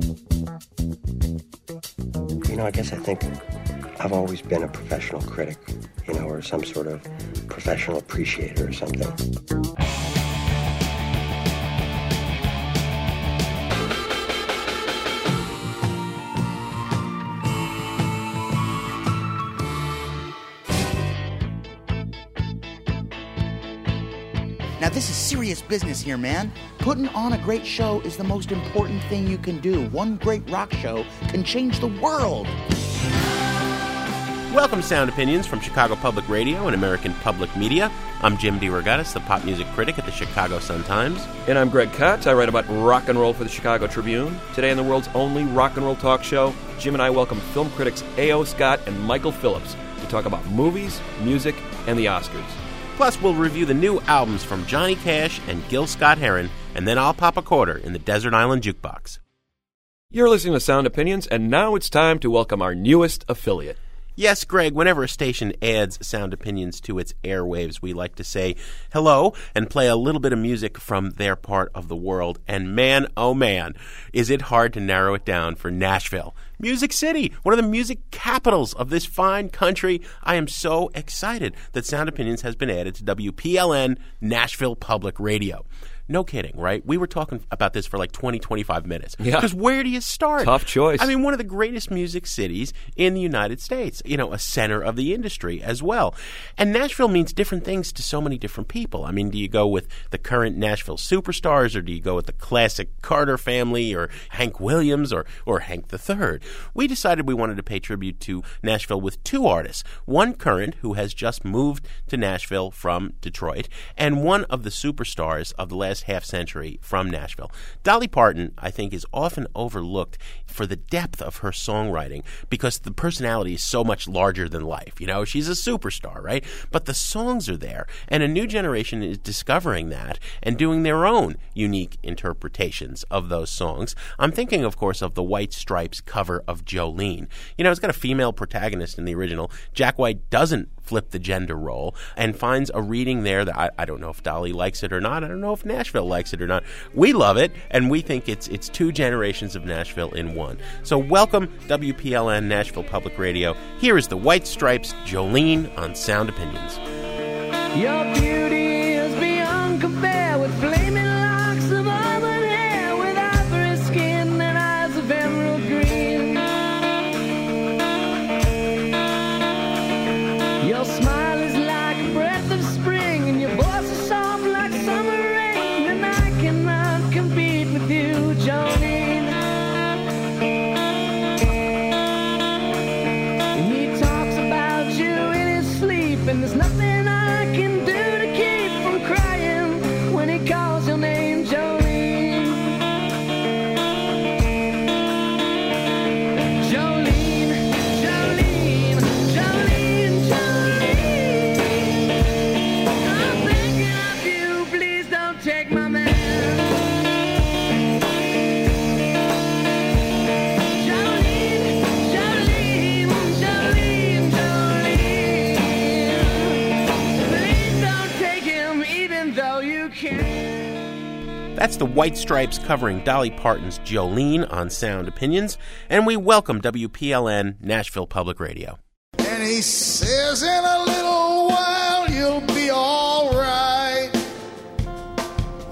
You know, I guess I think I've always been a professional critic, you know, or some sort of professional appreciator or something. This is serious business here, man. Putting on a great show is the most important thing you can do. One great rock show can change the world. Welcome to Sound Opinions from Chicago Public Radio and American Public Media. I'm Jim DeRogatis, the pop music critic at the Chicago Sun-Times. And I'm Greg Kot. I write about rock and roll for the Chicago Tribune. Today on the world's only rock and roll talk show, Jim and I welcome film critics A.O. Scott and Michael Phillips to talk about movies, music, and the Oscars. Plus, we'll review the new albums from Johnny Cash and Gil Scott Heron, and then I'll pop a quarter in the Desert Island Jukebox. You're listening to Sound Opinions, and now it's time to welcome our newest affiliate. Yes, Greg, whenever a station adds sound opinions to its airwaves, we like to say hello and play a little bit of music from their part of the world. And man, oh man, is it hard to narrow it down for Nashville. Music City, one of the music capitals of this fine country. I am so excited that Sound Opinions has been added to WPLN Nashville Public Radio. No kidding, right? We were talking about this for like 20, 25 minutes. Yeah. Because where do you start? Tough choice. I mean, one of the greatest music cities in the United States, you know, a center of the industry as well. And Nashville means different things to so many different people. I mean, do you go with the current Nashville superstars or do you go with the classic Carter family or Hank Williams or, or Hank III? We decided we wanted to pay tribute to Nashville with two artists. One current who has just moved to Nashville from Detroit and one of the superstars of the last half century from Nashville. Dolly Parton, I think, is often overlooked for the depth of her songwriting because the personality is so much larger than life. You know, she's a superstar, right? But the songs are there, and a new generation is discovering that and doing their own unique interpretations of those songs. I'm thinking, of course, of the White Stripes cover of Jolene. You know, it's got a female protagonist in the original. Jack White doesn't flip the gender role and finds a reading there that I, I don't know if Dolly likes it or not. I don't know if Nashville likes it or not. We love it, and we think it's it's two generations of Nashville in one. So welcome WPLN Nashville Public Radio. Here is the White Stripes Jolene on Sound Opinions. Your beauty That's the White Stripes covering Dolly Parton's Jolene on Sound Opinions, and we welcome WPLN Nashville Public Radio. And he says, in a little while you'll be alright.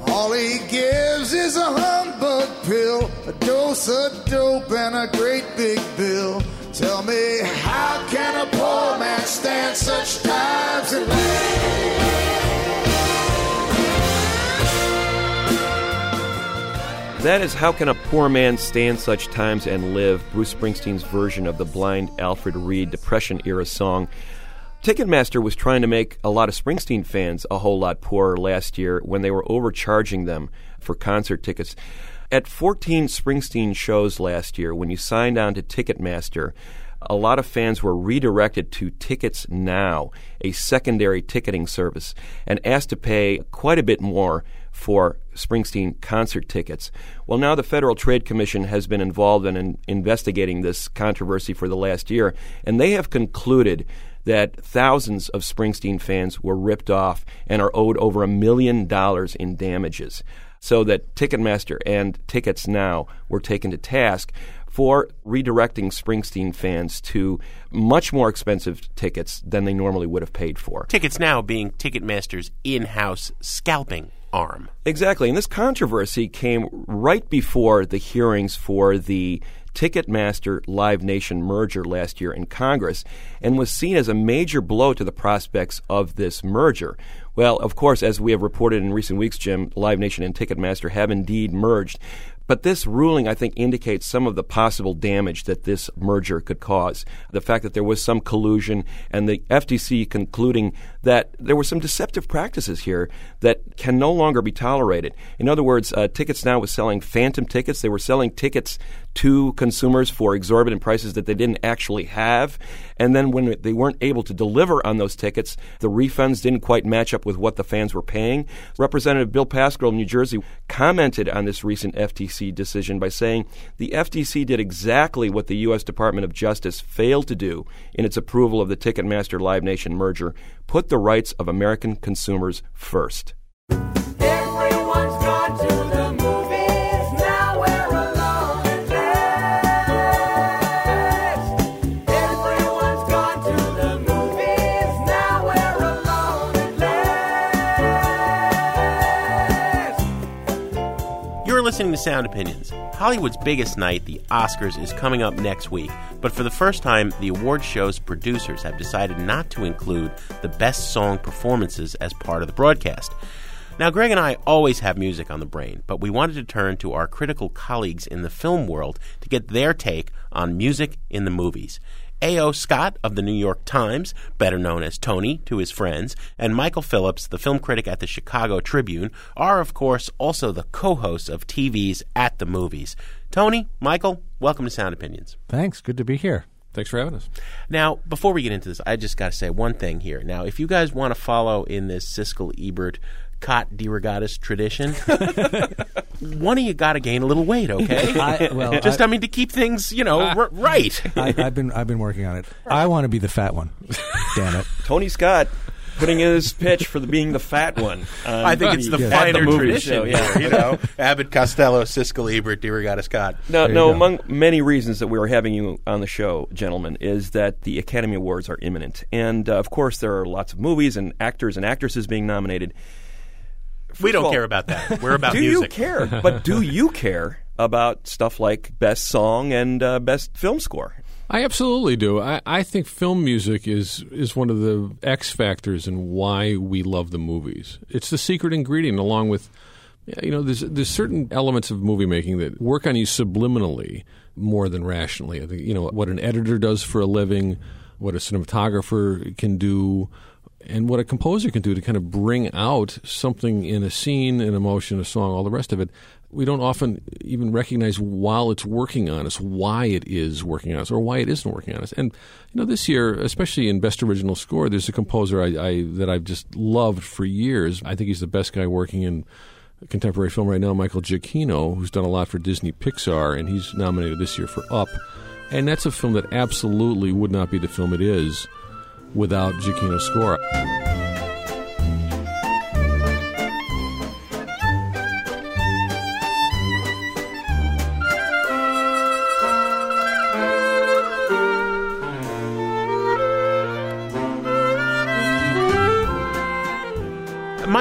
All he gives is a humbug pill, a dose of dope, and a great big bill. Tell me, how can a poor man stand such times and That is How Can a Poor Man Stand Such Times and Live, Bruce Springsteen's version of the blind Alfred Reed Depression era song. Ticketmaster was trying to make a lot of Springsteen fans a whole lot poorer last year when they were overcharging them for concert tickets. At 14 Springsteen shows last year, when you signed on to Ticketmaster, a lot of fans were redirected to Tickets Now, a secondary ticketing service, and asked to pay quite a bit more for Springsteen concert tickets. Well, now the Federal Trade Commission has been involved in, in investigating this controversy for the last year, and they have concluded that thousands of Springsteen fans were ripped off and are owed over a million dollars in damages. so that Ticketmaster and Tickets Now were taken to task for redirecting Springsteen fans to much more expensive tickets than they normally would have paid for. Tickets now being Ticketmaster's in house scalping arm. Exactly. And this controversy came right before the hearings for the Ticketmaster Live Nation merger last year in Congress and was seen as a major blow to the prospects of this merger. Well, of course, as we have reported in recent weeks, Jim, Live Nation and Ticketmaster have indeed merged. But this ruling, I think, indicates some of the possible damage that this merger could cause. The fact that there was some collusion and the FTC concluding that there were some deceptive practices here that can no longer be tolerated. In other words, uh, Tickets Now was selling phantom tickets. They were selling tickets to consumers for exorbitant prices that they didn't actually have. And then when they weren't able to deliver on those tickets, the refunds didn't quite match up with what the fans were paying. Representative Bill Pascrell of New Jersey commented on this recent FTC decision by saying the FTC did exactly what the U.S. Department of Justice failed to do in its approval of the Ticketmaster Live Nation merger put the rights of American consumers first. Last. To Sound Opinions. Hollywood's biggest night, the Oscars, is coming up next week. But for the first time, the award show's producers have decided not to include the best song performances as part of the broadcast. Now, Greg and I always have music on the brain, but we wanted to turn to our critical colleagues in the film world to get their take on music in the movies. A.O. Scott of the New York Times, better known as Tony to his friends, and Michael Phillips, the film critic at the Chicago Tribune, are, of course, also the co hosts of TV's At the Movies. Tony, Michael, welcome to Sound Opinions. Thanks. Good to be here. Thanks for having us. Now, before we get into this, I just got to say one thing here. Now, if you guys want to follow in this Siskel Ebert Kot DeRogatis tradition, one of you got to gain a little weight, okay? I- well, just I, I- mean to keep things, you know, r- right. I, I've been I've been working on it. I want to be the fat one. Damn it. Tony Scott putting in his pitch for the, being the fat one. on I think it's the At finer movie tradition, show, yeah. here, you know. Abbott Costello, Siskel Ebert, de Regata Scott. No, no. go. Among many reasons that we are having you on the show, gentlemen, is that the Academy Awards are imminent, and uh, of course there are lots of movies and actors and actresses being nominated. We don't all- care about that. We're about do music. you care? but do you care about stuff like best song and uh, best film score? I absolutely do. I, I think film music is is one of the X factors in why we love the movies. It's the secret ingredient, along with you know, there's there's certain elements of movie making that work on you subliminally more than rationally. I think you know what an editor does for a living, what a cinematographer can do. And what a composer can do to kind of bring out something in a scene, an emotion, a song, all the rest of it, we don't often even recognize while it's working on us why it is working on us or why it isn't working on us. And you know, this year, especially in Best Original Score, there's a composer I, I that I've just loved for years. I think he's the best guy working in contemporary film right now, Michael Giacchino, who's done a lot for Disney Pixar, and he's nominated this year for Up. And that's a film that absolutely would not be the film it is without Giacchino's score.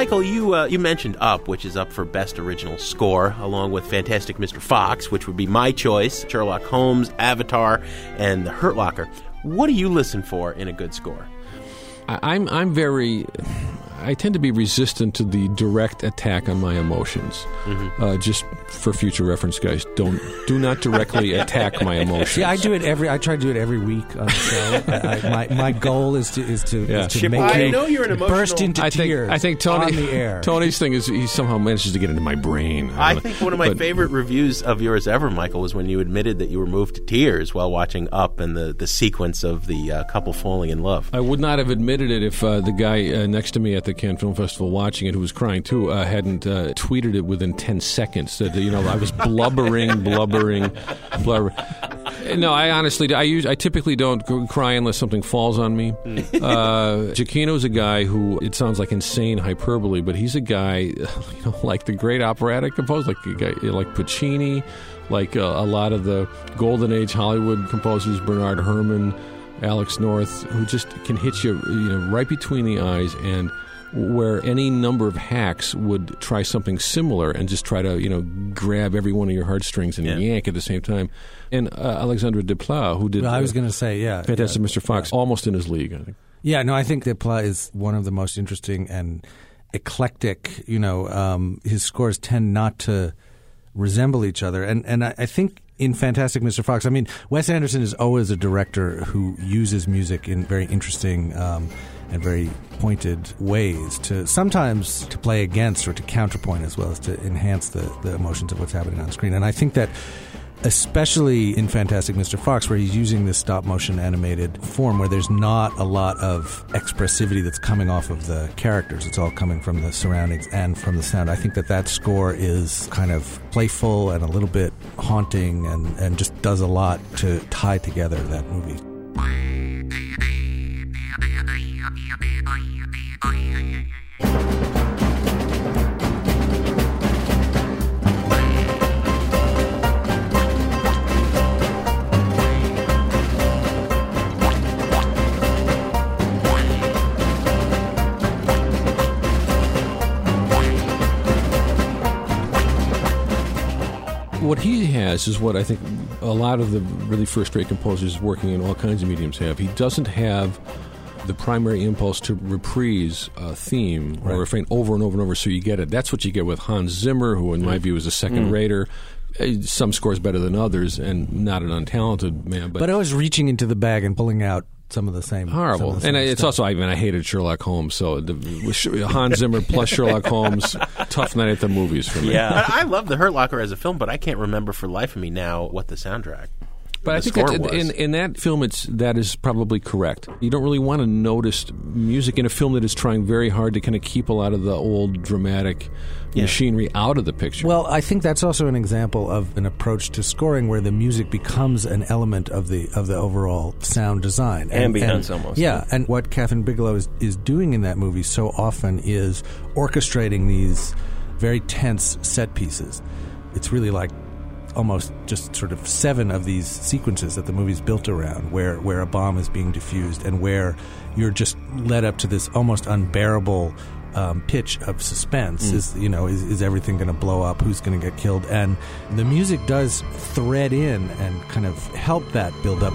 Michael, you uh, you mentioned Up, which is up for Best Original Score, along with Fantastic Mr. Fox, which would be my choice, Sherlock Holmes, Avatar, and The Hurt Locker. What do you listen for in a good score? I'm I'm very. I tend to be resistant to the direct attack on my emotions. Uh, just for future reference, guys, don't do not directly attack my emotions. Yeah, I do it every. I try to do it every week on the show. I, I, my my goal is to is to, Yeah. is to Chip make I you know you're an burst into I think tears. I think Tony on the air. Tony's thing is he somehow manages to get into my brain. I don't know. think one of my But- favorite reviews of yours ever, Michael, was when you admitted that you were moved to tears while watching Up and the, the sequence of the uh, couple falling in love. I would not have admitted it if uh, the guy uh, next to me at the Cannes Film Festival watching it, who was crying too, uh, hadn't uh, tweeted it within ten seconds. That you know I was blubbering, blubbering, blubbering. no, I honestly, I use, I typically don't cry unless something falls on me. Uh, Giacchino's a guy who it sounds like insane hyperbole, but he's a guy, you know, like the great operatic composer, like guy, like Puccini, like uh, a lot of the golden age Hollywood composers, Bernard Herrmann, Alex North, who just can hit you, you know, right between the eyes and where any number of hacks would try something similar and just try to, you know, grab every one of your heartstrings and Yeah. yank at the same time. And uh, Alexandre Desplat, who did Well, I was going to say, yeah. Fantastic yeah, Mr. Fox, almost in his league, I think. Yeah, no, I think Desplat is one of the most interesting and eclectic. You know, um, his scores tend not to resemble each other, and and I, I think in Fantastic Mr. Fox, I mean, Wes Anderson is always a director who uses music in very interesting. Um, and very pointed ways to sometimes to play against or to counterpoint as well as to enhance the, the emotions of what's happening on screen. And I think that especially in Fantastic Mr. Fox, where he's using this stop motion animated form, where there's not a lot of expressivity that's coming off of the characters. It's all coming from the surroundings and from the sound. I think that that score is kind of playful and a little bit haunting and, and just does a lot to tie together that movie. What he has is what I think a lot of the really first-rate composers working in all kinds of mediums have. He doesn't have the primary impulse to reprise a theme or a refrain over and over and over so you get it. That's what you get with Hans Zimmer, who in my view is a second-rater. Uh, Some scores better than others, and not an untalented man. But, But was reaching into the bag and pulling out some of the same horrible. some of the And same it's also I mean I hated Sherlock Holmes, so the, Hans Zimmer plus Sherlock Holmes, tough night at the movies for me. I, I love The Hurt Locker as a film, but I can't remember for life of me now what the soundtrack. But I think score that was. in, in that film, it's that is probably correct. You don't really want to notice music in a film that is trying very hard to kind of keep a lot of the old dramatic machinery out of the picture. Well, I think that's also an example of an approach to scoring where the music becomes an element of the of the overall sound design. And, Ambience almost. Yeah, and what Kathryn Bigelow is, is doing in that movie so often is orchestrating these very tense set pieces. It's really like almost just sort of seven of these sequences that the movie's built around where where a bomb is being diffused and where you're just led up to this almost unbearable um, pitch of suspense. Is you know is, is everything going to blow up? Who's going to get killed? And the music does thread in and kind of help that build up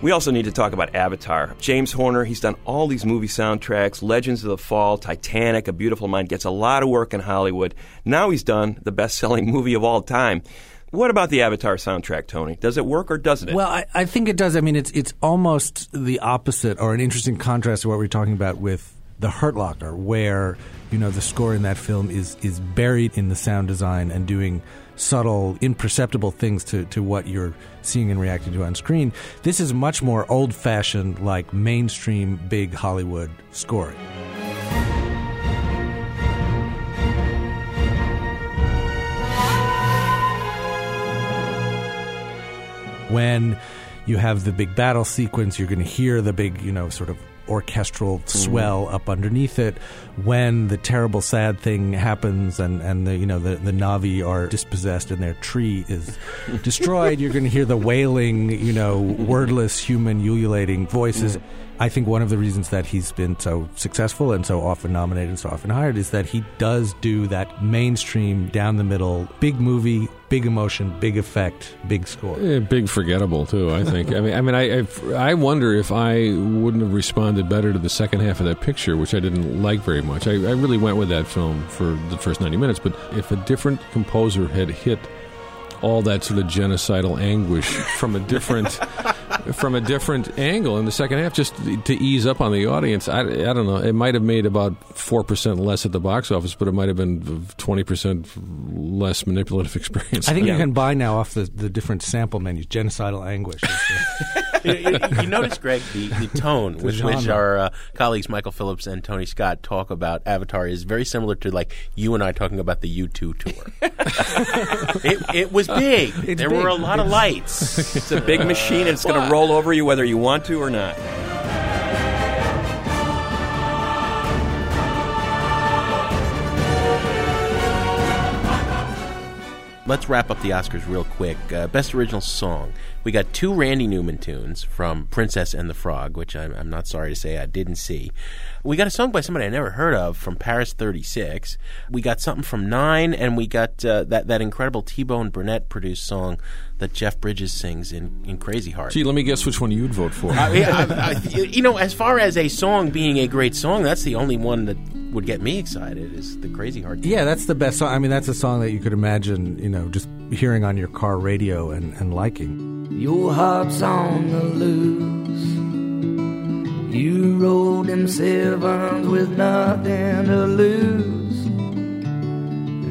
We also need to talk about Avatar. James Horner, he's done all these movie soundtracks Legends of the Fall, Titanic, A Beautiful Mind, gets a lot of work in Hollywood. Now he's done the best selling movie of all time. What about the Avatar soundtrack, Tony? Does it work or doesn't it? Well, I, I think it does. I mean, it's it's almost the opposite, or an interesting contrast to what we are talking about with the Hurt Locker, where you know the score in that film is is buried in the sound design and doing subtle, imperceptible things to, to what you're seeing and reacting to on screen. This is much more old fashioned, like mainstream, big Hollywood scoring. when you have the big battle sequence, you're going to hear the big, you know, sort of orchestral mm-hmm. swell up underneath it. When the terrible, sad thing happens, and and the you know the the Navi are dispossessed and their tree is destroyed, you're going to hear the wailing, you know, wordless human ululating voices. I think one of the reasons that he's been so successful and so often nominated and so often hired is that he does do that mainstream, down the middle, big movie, big emotion, big effect, big score. Eh, big forgettable too. I think. I mean, I mean, I, I I wonder if I wouldn't have responded better to the second half of that picture, which I didn't like very much. I, I really went with that film for the first ninety minutes, but if a different composer had hit all that sort of genocidal anguish from a different from a different angle in the second half, just to ease up on the audience. I, I don't know. It might have made about four percent less at the box office, but it might have been twenty percent less manipulative experience. I think Yeah. you can buy now off the, the different sample menus. Genocidal anguish. you, you- you notice, Greg, the, the tone with which our uh, colleagues Michael Phillips and Tony Scott talk about Avatar is very similar to like you and I talking about the U2 tour. it, it was big. It's there were a big. lot of lights. It's a big machine, and it's going to roll over you whether you want to or not. Let's wrap up the Oscars real quick. Uh, Best Original Song. We got two Randy Newman tunes from Princess and the Frog, which I'm, I'm not sorry to say I didn't see. We got a song by somebody I never heard of from Paris 36. We got something from Nine, and we got uh, that, that incredible T Bone Burnett produced song that Jeff Bridges sings in, in Crazy Heart. Gee, let me guess which one you'd vote for. I, I, I, you know, as far as a song being a great song, that's the only one that would get me excited is the Crazy Heart. yeah, that's the best song. I mean, that's a song that you could imagine, you know, just hearing on your car radio and, and liking. Your heart's on the loose. You rode them sevens with nothing to lose.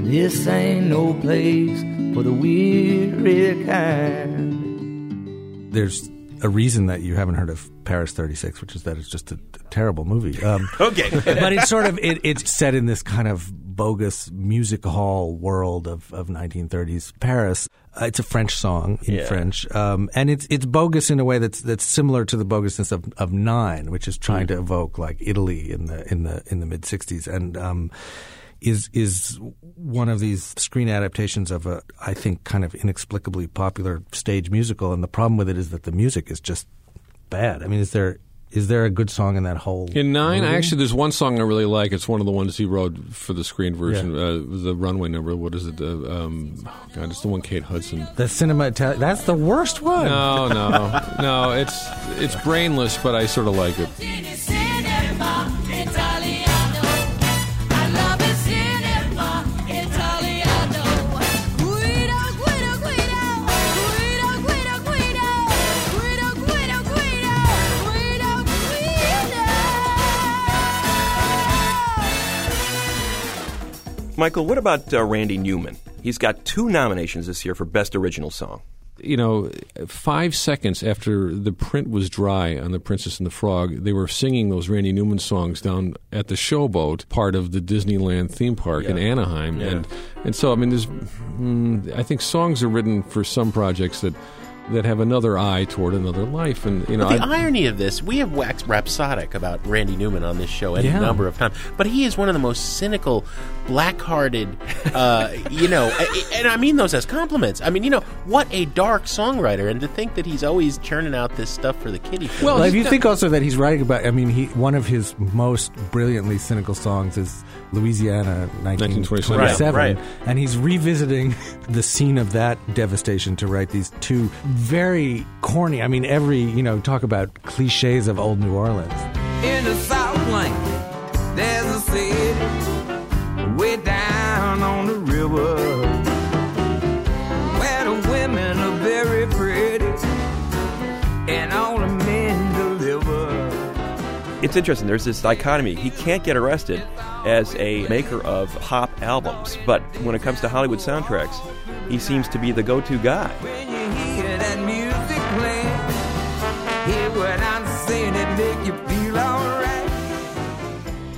This ain't no place for the weary kind. There's a reason that you haven't heard of Paris 36, which is that it's just a, terrible movie. Um, Okay. but it's sort of it, it's set in this kind of bogus music hall world of, of 1930s Paris. Uh, it's a French song in Yeah. French, um, and it's it's bogus in a way that's that's similar to the bogusness of, of Nine, which is trying to evoke like Italy in the in the in the mid 60s, and um, is is one of these screen adaptations of a I think kind of inexplicably popular stage musical, and the problem with it is that the music is just bad. I mean, is there is there a good song in that whole In nine, movie? actually, there's one song I really like. It's one of the ones he wrote for the screen version. Uh, the runway number. What is it? Uh, um, oh God, it's the one Kate Hudson. The cinema Itali- that's the worst one. No, no, no. It's it's brainless, but I sort of like it. Michael, what about uh, Randy Newman? He's got two nominations this year for Best Original Song. You know, five seconds after the print was dry on The Princess and the Frog, they were singing those Randy Newman songs down at the Showboat, part of the Disneyland theme park in Anaheim, and and so I mean, there's, mm, I think songs are written for some projects that that have another eye toward another life, and you know, But the I- irony of this, we have waxed rhapsodic about Randy Newman on this show any Yeah. number of times, but he is one of the most cynical, black-hearted, uh, you know, and I mean those as compliments. I mean, you know, what a dark songwriter, and to think that he's always churning out this stuff for the kiddie. film. Well, if you he's think also that he's writing about, I mean, he one of his most brilliantly cynical songs is Louisiana 1927, 1927. Right, right. and he's revisiting the scene of that devastation to write these two very corny. I mean, every you know, talk about cliches of old New Orleans. In the South interesting. There's this dichotomy. He can't get arrested as a maker of pop albums, but when it comes to Hollywood soundtracks, he seems to be the go-to guy.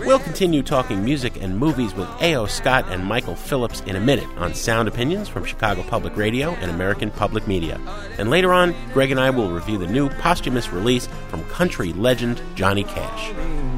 We'll continue talking music and movies with A.O. Scott and Michael Phillips in a minute on Sound Opinions from Chicago Public Radio and American Public Media. And later on, Greg and I will review the new posthumous release from country legend Johnny Cash.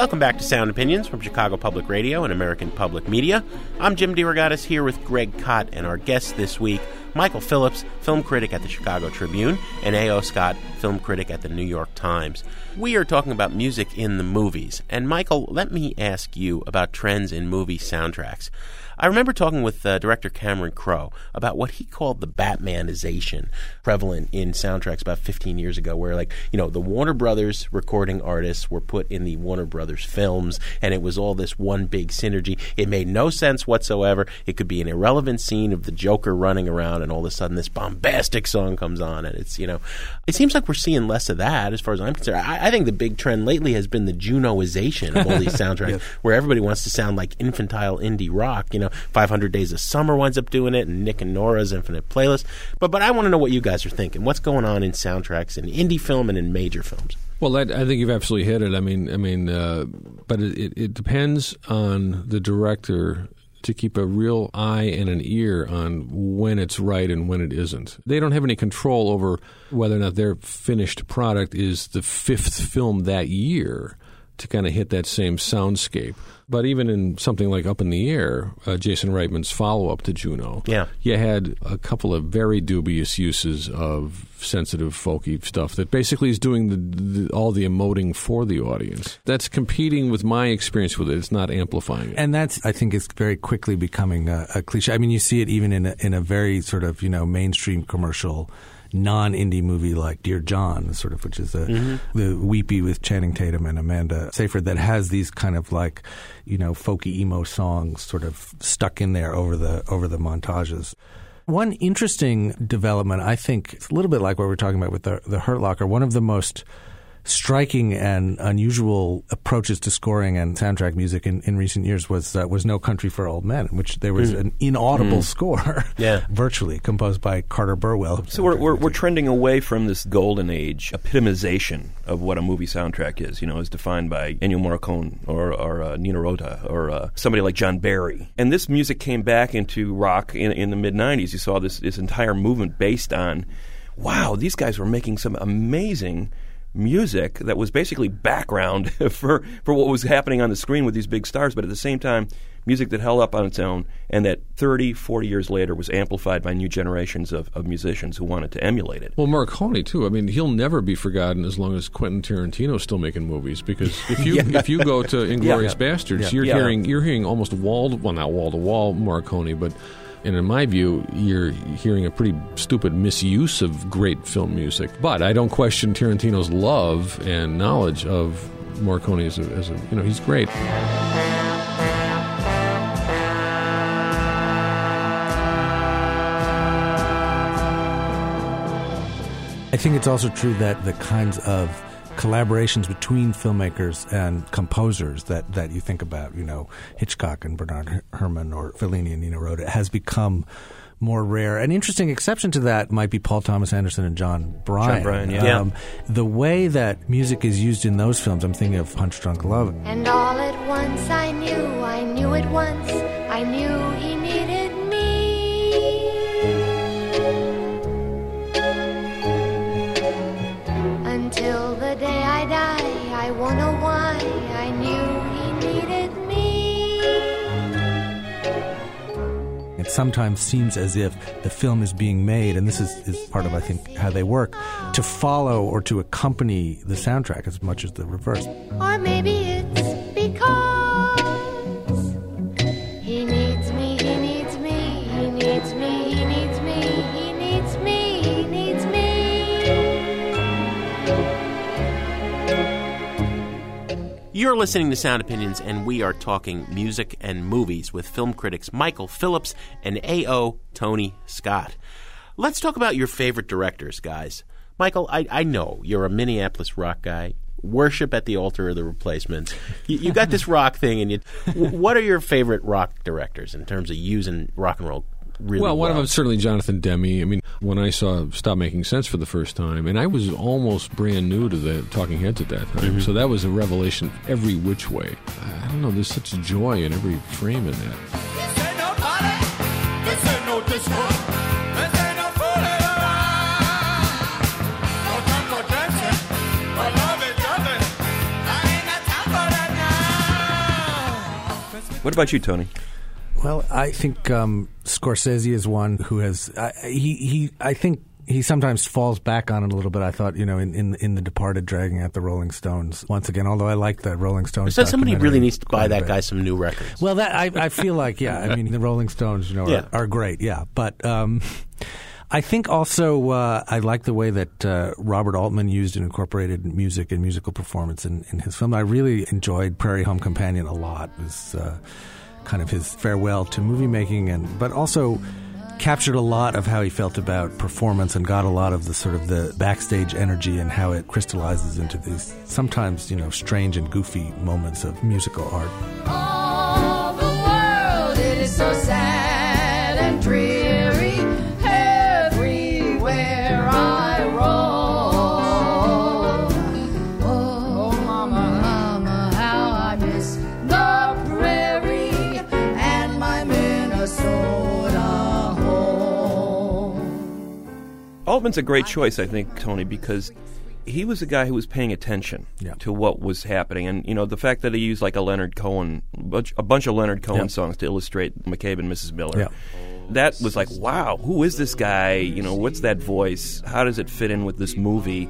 Welcome back to Sound Opinions from Chicago Public Radio and American Public Media. I'm Jim DeRogatis here with Greg Kot and our guest this week, Michael Phillips, film critic at the Chicago Tribune, and A.O. Scott, film critic at the New York Times. We are talking about music in the movies. And Michael, let me ask you about trends in movie soundtracks. I remember talking with uh, director Cameron Crowe about what he called the Batmanization prevalent in soundtracks about 15 years ago, where, like, you know, the Warner Brothers recording artists were put in the Warner Brothers films, and it was all this one big synergy. It made no sense whatsoever. It could be an irrelevant scene of the Joker running around, and all of a sudden this bombastic song comes on, and it's, you know, it seems like we're seeing less of that as far as I'm concerned. I, I think the big trend lately has been the Junoization of all these soundtracks, where everybody wants to sound like infantile indie rock. You know, 500 Days of Summer winds up doing it, and Nick and Nora's Infinite Playlist. But but I want to know what you guys are thinking. What's going on in soundtracks in indie film and in major films? Well, that, I think you've absolutely hit it. I mean, I mean, uh, but it, it, it depends on the director to keep a real eye and an ear on when it's right and when it isn't. They don't have any control over whether or not their finished product is the fifth film that year to kind of hit that same soundscape. But even in something like Up in the Air, uh, Jason Reitman's follow up to Juno, Yeah. you had a couple of very dubious uses of sensitive, folky stuff that basically is doing the, the, all the emoting for the audience. That's competing with my experience with it. It's not amplifying it. And that's, I think, is very quickly becoming a, a cliche. I mean, you see it even in a, in a very sort of you know mainstream commercial, non-indie movie like Dear John, sort of, which is the mm-hmm. the weepy with Channing Tatum and Amanda Seyfried that has these kind of like, you know, folky emo songs sort of stuck in there over the over the montages. One interesting development, I think, it's a little bit like what we're talking about with the the Hurt Locker. One of the most striking and unusual approaches to scoring and soundtrack music in, in recent years was uh, was No Country for Old Men, in which there was an inaudible score, Yeah. virtually composed by Carter Burwell. So we're, we're, we're trending away from this golden age epitomization of what a movie soundtrack is, you know, as defined by Ennio Morricone or, or uh, Nino Rota or uh, somebody like John Barry. And this music came back into rock in, in the mid 90s. You saw this, this entire movement based on, wow, these guys were making some amazing music that was basically background for, for what was happening on the screen with these big stars, but at the same time, music that held up on its own and that 30, 40 years later was amplified by new generations of, of musicians who wanted to emulate it. Well, Morricone, too. I mean, he'll never be forgotten as long as Quentin Tarantino's still making movies. Because if you if you go to Inglourious Basterds, you're Yeah. hearing you're hearing almost wall well not wall to wall Morricone, but and in my view, you're hearing a pretty stupid misuse of great film music. But I don't question Tarantino's love and knowledge of Morricone as a, as a you know he's great. I think it's also true that the kinds of collaborations between filmmakers and composers that, that you think about, you know, Hitchcock and Bernard Herrmann or Fellini and Nino Rota, has become more rare. An interesting exception to that might be Paul Thomas Anderson and Jon Brion. Jon Brion, yeah. Um, the way that music is used in those films, I'm thinking of Punch Drunk Love. And all at once I knew, I knew it once, I knew he needed die, I won't know why, I knew he needed me. It sometimes seems as if the film is being made, and this is, is part of, I think, how they work, to follow or to accompany the soundtrack as much as the reverse. Or maybe it's because You're listening to Sound Opinions, and we are talking music and movies with film critics Michael Phillips and A.O. Tony Scott. Let's talk about your favorite directors, guys. Michael, I, I know you're a Minneapolis rock guy. Worship at the altar of the replacements. You, you got this rock thing, and you. What are your favorite rock directors in terms of using rock and roll? Really well, well, one of them certainly Jonathan Demme. I mean, when I saw Stop Making Sense for the first time, and I was almost brand new to the Talking Heads at that time, Mm-hmm. so that was a revelation every which way. I don't know, there's such joy in every frame in that. What about you, Tony? Well, I think um, Scorsese is one who has I he he. I think he sometimes falls back on it a little bit. I thought, you know, in in, in the Departed, dragging out the Rolling Stones once again. Although I like the Rolling Stones. So somebody really needs to buy that guy some new records. Well, that I, I feel like yeah. I mean, the Rolling Stones, you know, Yeah. are, are great. Yeah, but um, I think also uh, I like the way that uh, Robert Altman used and incorporated music and musical performance in, in his film. I really enjoyed Prairie Home Companion a lot. It was uh, kind of his farewell to movie making, and but also captured a lot of how he felt about performance and got a lot of the sort of the backstage energy and how it crystallizes into these sometimes you know strange and goofy moments of musical art. Altman's a great choice, I think, Tony, because he was a guy who was paying attention Yeah. to what was happening, and you know the fact that he used like a Leonard Cohen, bunch, a bunch of Leonard Cohen Yeah. songs to illustrate McCabe and Mrs. Miller. Yeah. That was like, wow, who is this guy? You know, what's that voice? How does it fit in with this movie?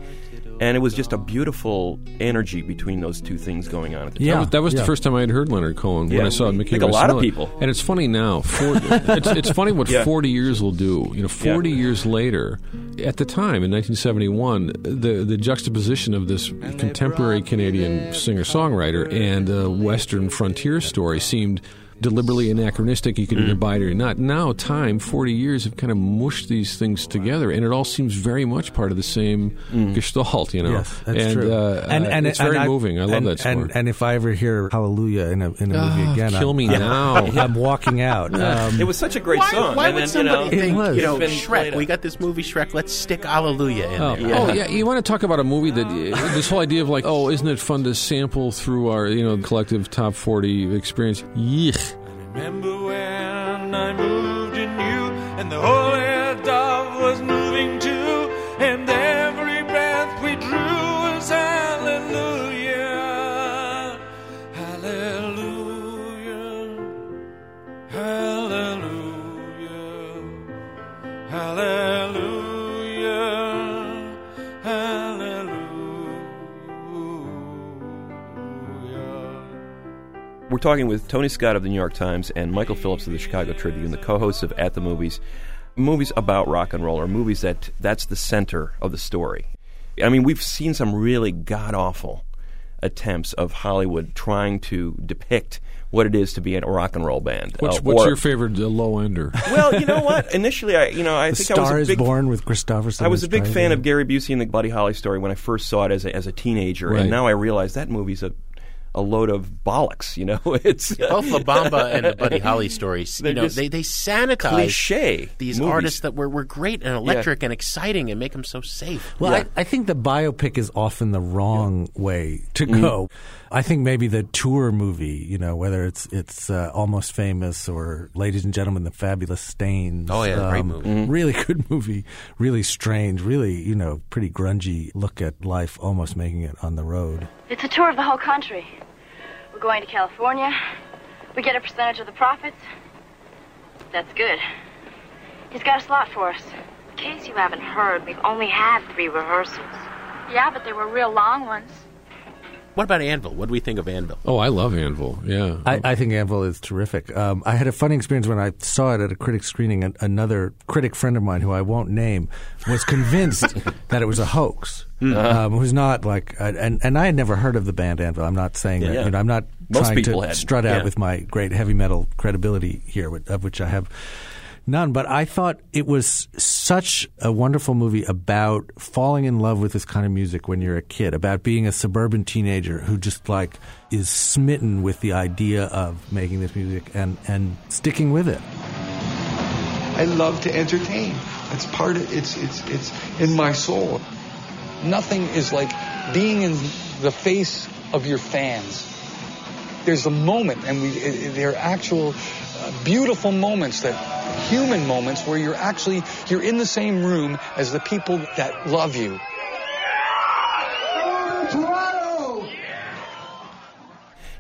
And it was just a beautiful energy between those two things going on at the time. Yeah. That was, that was yeah. the first time I had heard Leonard Cohen when I saw Mickey Like a Rice lot of people. And it's funny now. 40, it's, it's funny what Yeah. 40 years will do. You know, 40 Yeah. years later, at the time in 1971, the the juxtaposition of this contemporary Canadian singer songwriter and a Western frontier story seemed deliberately anachronistic. You can Mm. either buy it or not. Now, time, 40 years, have kind of mushed these things together, and it all seems very much part of the same gestalt, you know? Yes, that's and, true. Uh, and, and it's and very I- moving. I love and, that score. And, and if I ever hear Hallelujah in a in a movie Ah, again, kill I'm, me I'm- now. I'm walking out. Um, it was such a great Why, song. why and would then, somebody you know, think, you know, Shrek, we got this movie Shrek, let's stick Hallelujah in Oh, there. oh, yeah, you want to talk about a movie that uh, this whole idea of like, oh, isn't it fun to sample through our you know collective top forty experience? Yeech. Remember when I moved in you and the holy dove was moving talking with Tony Scott of the New York Times and Michael Phillips of the Chicago Tribune, the co-hosts of At the Movies. Movies about rock and roll are movies that that's the center of the story. I mean, we've seen some really god awful attempts of Hollywood trying to depict what it is to be in a rock and roll band. What's, Uh, what's or- your favorite uh, low ender? Well, you know what? Initially, I you know I the think I was a is big Born with Kristofferson. I was a big fan of Gary Busey and the Buddy Holly story when I first saw it as a, as a teenager, Right. and now I realize that movie's a a load of bollocks. You know, it's Both La Bamba and the Buddy Holly stories, you They're know, they, they sanitize cliche these movies. artists that were, were great and electric and exciting and make them so safe. Well, Yeah. I, I think the biopic is often the wrong way to Mm-hmm. go. I think maybe the tour movie, you know, whether it's it's uh, almost famous or Ladies and Gentlemen, the Fabulous Stains. um, Oh, yeah, great movie. Mm-hmm. Really good movie. Really strange. Really, you know, pretty grungy look at life, almost making it on the road. It's a tour of the whole country. We're going to California. We get a percentage of the profits. That's good. He's got a slot for us. In case you haven't heard, we've only had three rehearsals. Yeah, but they were real long ones. What about Anvil? What do we think of Anvil? Oh, I love Anvil. Yeah. I, I think Anvil is terrific. Um, I had a funny experience when I saw it at a critic screening. An, another critic friend of mine, who I won't name, was convinced that it was a hoax. Um, who's not like, uh, and and I had never heard of the band Anvil. I'm not saying that. yeah. You know, I'm not Most trying people to hadn't. strut out Yeah. with my great heavy metal credibility here, of which I have none. But I thought it was such a wonderful movie about falling in love with this kind of music when you're a kid, about being a suburban teenager who just like is smitten with the idea of making this music and and sticking with it. I love to entertain. It's part of it's it's it's in my soul. Nothing is like being in the face of your fans. There's a moment, and we they're actual beautiful moments that human moments where you're actually you're in the same room as the people that love you.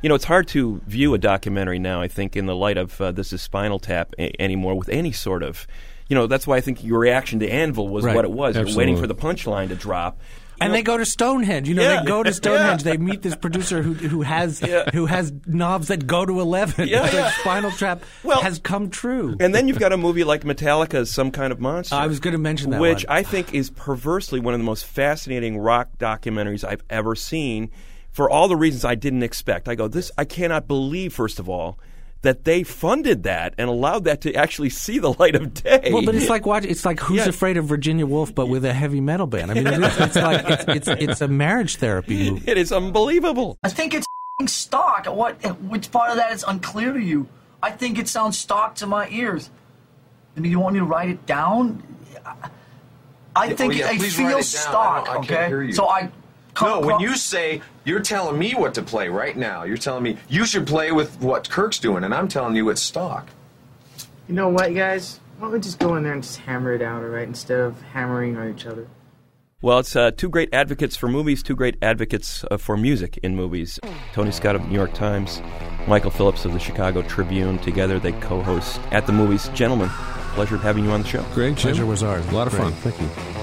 You know, it's hard to view a documentary now, I think, in the light of uh, This is Spinal Tap a- anymore with any sort of. You know, that's why I think your reaction to Anvil was Right. what it was. You're waiting for the punchline to drop. And know, they go to Stonehenge. You know, Yeah. they go to Stonehenge. Yeah. They meet this producer who who has who has knobs that go to eleven. Yeah, like yeah. Spinal Tap has come true. And then you've got a movie like Metallica's Some Kind of Monster. I was going to mention that which one. I think is perversely one of the most fascinating rock documentaries I've ever seen for all the reasons I didn't expect. I go, this I cannot believe first of all that they funded that and allowed that to actually see the light of day. Well, but it's like watch. It's like Who's Yeah. Afraid of Virginia Woolf, but with a heavy metal band. I mean, it is, it's like it's, it's it's a marriage therapy movie. It is unbelievable. I think it's f***ing stock. What? Which part of that is unclear to you? I think it sounds stock to my ears. I mean, you want me to write it down? I- I think oh, yeah, it please it feels down. I stock. don't- I can't okay, hear you. so I. come No, when you say you're telling me what to play right now, you're telling me you should play with what Kirk's doing, and I'm telling you it's stock. You know what, guys? Why don't we just go in there and just hammer it out, all right? Instead of hammering on each other. Well, it's uh, two great advocates for movies, two great advocates uh, for music in movies. Tony Scott of the New York Times, Michael Phillips of the Chicago Tribune. Together, they co-host at the movies. Gentlemen, pleasure of having you on the show. Great, Jim. Pleasure was ours. A lot of Great. fun. Thank you.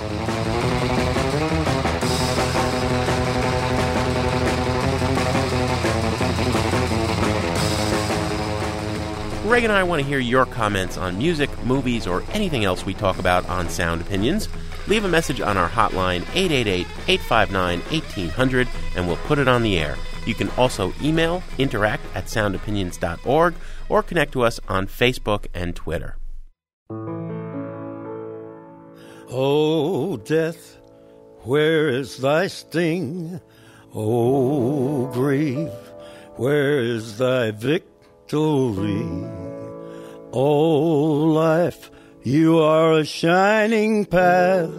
Greg and I want to hear your comments on music, movies, or anything else we talk about on Sound Opinions. Leave a message on our hotline 888-859-1800 and we'll put it on the air. You can also email interact at soundopinions.org or connect to us on Facebook and Twitter. Oh, death, where is thy sting? Oh, grave, where is thy victory? Oh, life, you are a shining path,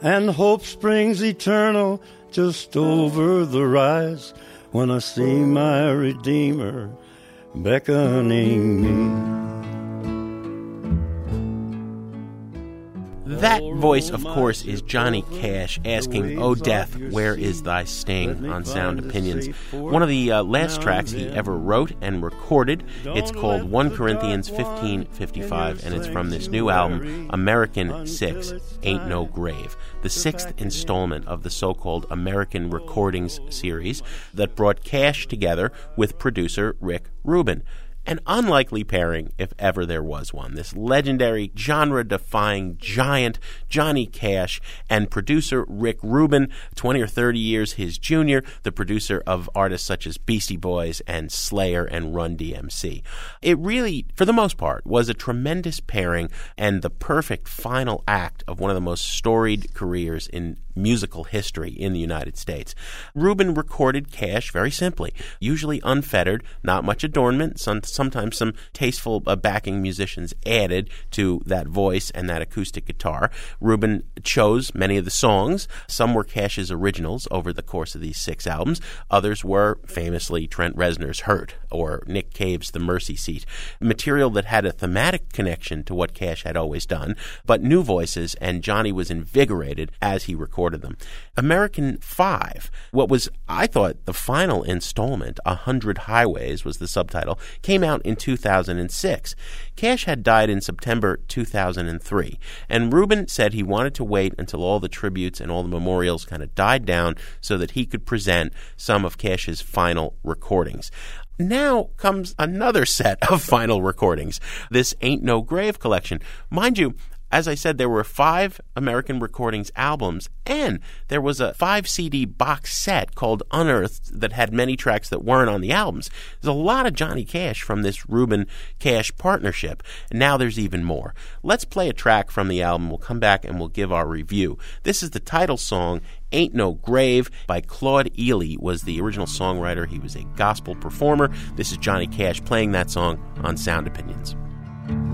and hope springs eternal just over the rise when I see my Redeemer beckoning me. That voice, of course, is Johnny Cash asking, Oh, death, where is thy sting? on Sound Opinions. One of the uh, last tracks he ever wrote and recorded. It's called 1 Corinthians 1555, and it's from this new album, American 6 Ain't No Grave, the sixth installment of the so called American Recordings series that brought Cash together with producer Rick Rubin. An unlikely pairing, if ever there was one. This legendary, genre defying giant, Johnny Cash, and producer Rick Rubin, 20 or 30 years his junior, the producer of artists such as Beastie Boys and Slayer and Run DMC. It really, for the most part, was a tremendous pairing and the perfect final act of one of the most storied careers in musical history in the United States. Rubin recorded Cash very simply, usually unfettered, not much adornment, some, sometimes some tasteful uh, backing musicians added to that voice and that acoustic guitar. Rubin chose many of the songs. Some were Cash's originals over the course of these six albums. Others were famously Trent Reznor's Hurt or Nick Cave's The Mercy Seat. Material that had a thematic connection to what Cash had always done, but new voices, and Johnny was invigorated as he recorded recorded them. American 5, what was, I thought, the final installment, A Hundred Highways was the subtitle, came out in 2006. Cash had died in September 2003, and Rubin said he wanted to wait until all the tributes and all the memorials kind of died down so that he could present some of Cash's final recordings. Now comes another set of final recordings. This Ain't No Grave collection. Mind you, as I said, there were five American Recordings albums, and there was a five CD box set called Unearthed that had many tracks that weren't on the albums. There's a lot of Johnny Cash from this Rubin Cash partnership, and now there's even more. Let's play a track from the album. We'll come back and we'll give our review. This is the title song, Ain't No Grave by Claude Ely was the original songwriter. He was a gospel performer. This is Johnny Cash playing that song on Sound Opinions.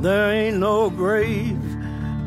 There ain't no grave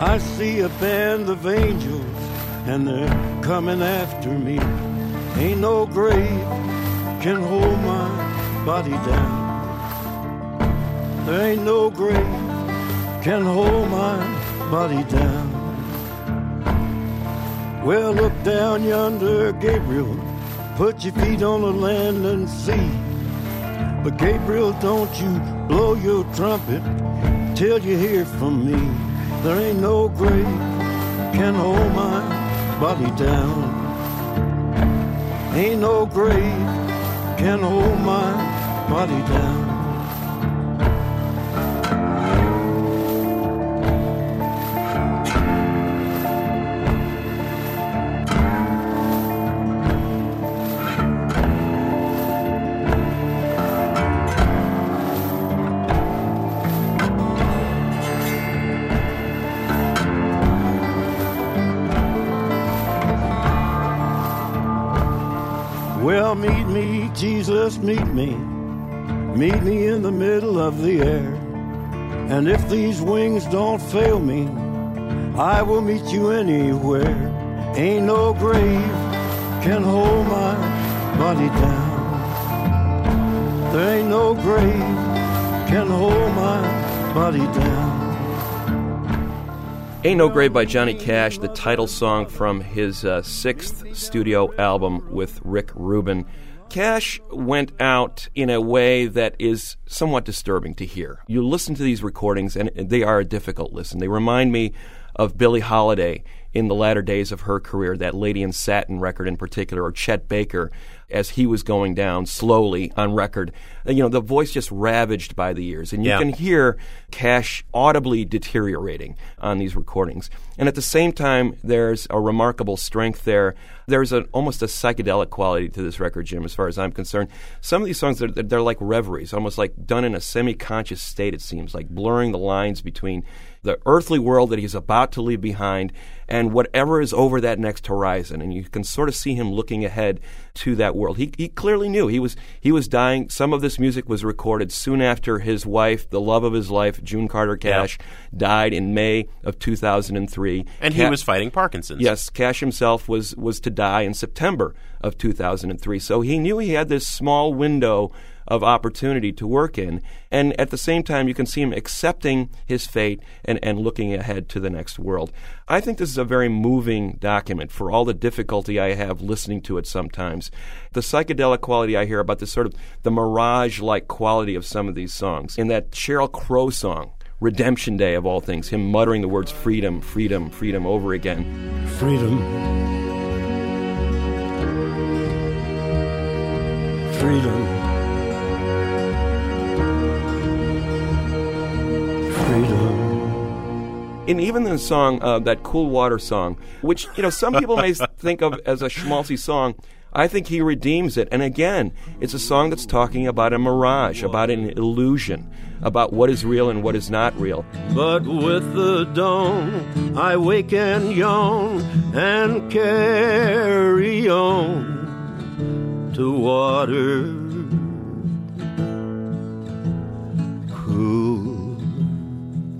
I see a band of angels and they're coming after me. Ain't no grave can hold my body down. There ain't no grave can hold my body down. Well, look down yonder, Gabriel. Put your feet on the land and see. But Gabriel, don't you blow your trumpet till you hear from me. There ain't no grave can hold my body down. Ain't no grave can hold my body down. Jesus, meet me. Meet me in the middle of the air. And if these wings don't fail me, I will meet you anywhere. Ain't no grave can hold my body down. There ain't no grave can hold my body down. Ain't No Grave by Johnny Cash, the title song from his uh, sixth studio album with Rick Rubin. Cash went out in a way that is somewhat disturbing to hear. You listen to these recordings, and they are a difficult listen. They remind me of Billie Holiday in the latter days of her career, that Lady in Satin record in particular, or Chet Baker as he was going down slowly on record. Uh, You know, the voice just ravaged by the years. And you Yeah. can hear Cash audibly deteriorating on these recordings. And at the same time, there's a remarkable strength there. There's an, almost a psychedelic quality to this record, Jim, as far as I'm concerned. Some of these songs, they're, they're like reveries, almost like done in a semi conscious state, it seems, like blurring the lines between the earthly world that he's about to leave behind and whatever is over that next horizon. And you can sort of see him looking ahead to that world. He, he clearly knew he was he was dying. Some of this music was recorded soon after his wife, the love of his life, June Carter Cash, died in May of 2003. And he was fighting Parkinson's. Yes, Cash himself was was to die in September of 2003. So he knew he had this small window of opportunity to work in. And at the same time, you can see him accepting his fate and, and looking ahead to the next world. I think this is a very moving document for all the difficulty I have listening to it sometimes. The psychedelic quality I hear about this sort of the mirage like quality of some of these songs. In that Sheryl Crow song, Redemption Day of all things, him muttering the words freedom, freedom, freedom over again. Freedom. Freedom. And even the song, uh, that Cool Water song, which, you know, some people may think of as a schmaltzy song, I think he redeems it. And again, it's a song that's talking about a mirage, about an illusion, about what is real and what is not real. But with the dawn, I wake and yawn and carry on to water. Cool,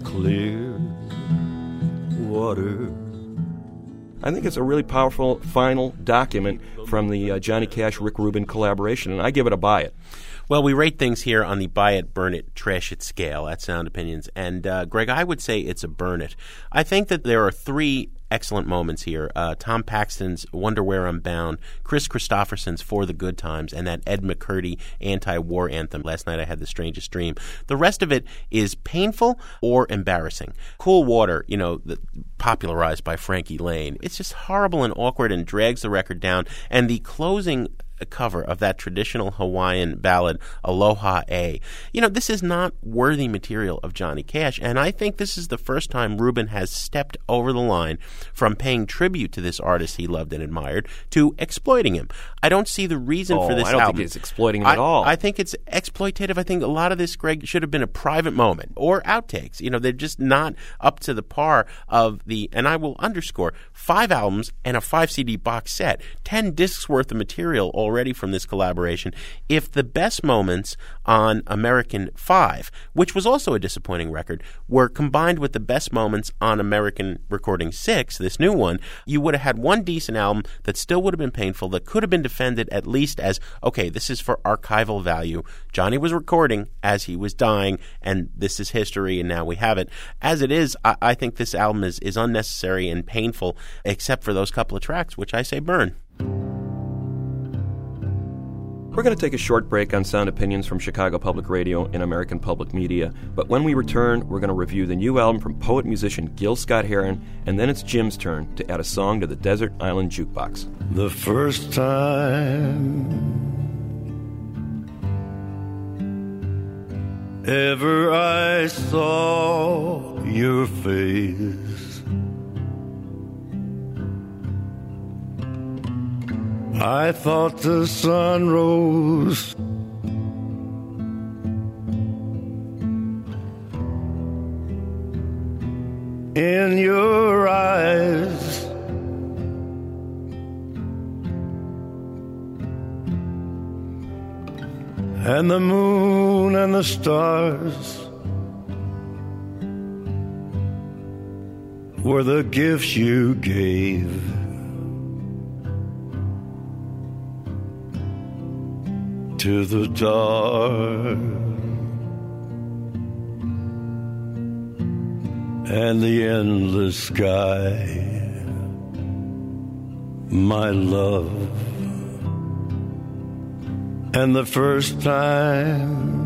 clear I think it's a really powerful final document from the uh, Johnny Cash Rick Rubin collaboration, and I give it a buy it. Well, we rate things here on the buy it, burn it, trash it scale at Sound Opinions. And, uh, Greg, I would say it's a burn it. I think that there are three excellent moments here uh, Tom Paxton's Wonder Where I'm Bound, Kris Kristofferson's For the Good Times, and that Ed McCurdy anti war anthem. Last night I had the strangest dream. The rest of it is painful or embarrassing. Cool Water, you know, the, popularized by Frankie Laine. It's just horrible and awkward and drags the record down. And the closing cover of that traditional Hawaiian ballad, Aloha Oe. You know, this is not worthy material of Johnny Cash, and I think this is the first time Rubin has stepped over the line from paying tribute to this artist he loved and admired to exploiting him. I don't see the reason Oh, for this I don't think album. he's exploiting him I, at all. I think it's exploitative. I think a lot of this, Greg, should have been a private moment or outtakes. You know, they're just not up to the par of the, and I will underscore, five albums and a five CD box set, 10 discs worth of material already from this collaboration. If the best moments on American 5, which was also a disappointing record, were combined with the best moments on American Recording 6, this new one, you would have had one decent album that still would have been painful, that could have been defended at least as, okay, this is for archival value. Johnny was recording as he was dying, and this is history, and now we have it. As it is, I, I think this album is, is unnecessary and painful, except for those couple of tracks, which I say burn. We're going to take a short break on sound opinions from Chicago Public Radio and American Public Media. But when we return, we're going to review the new album from poet musician Gil Scott Heron, and then it's Jim's turn to add a song to the Desert Island Jukebox. The first time ever I saw your face, I thought the sun rose. In your eyes. and the moon and the stars were the gifts you gave. To the dark and the endless sky, my love and the first time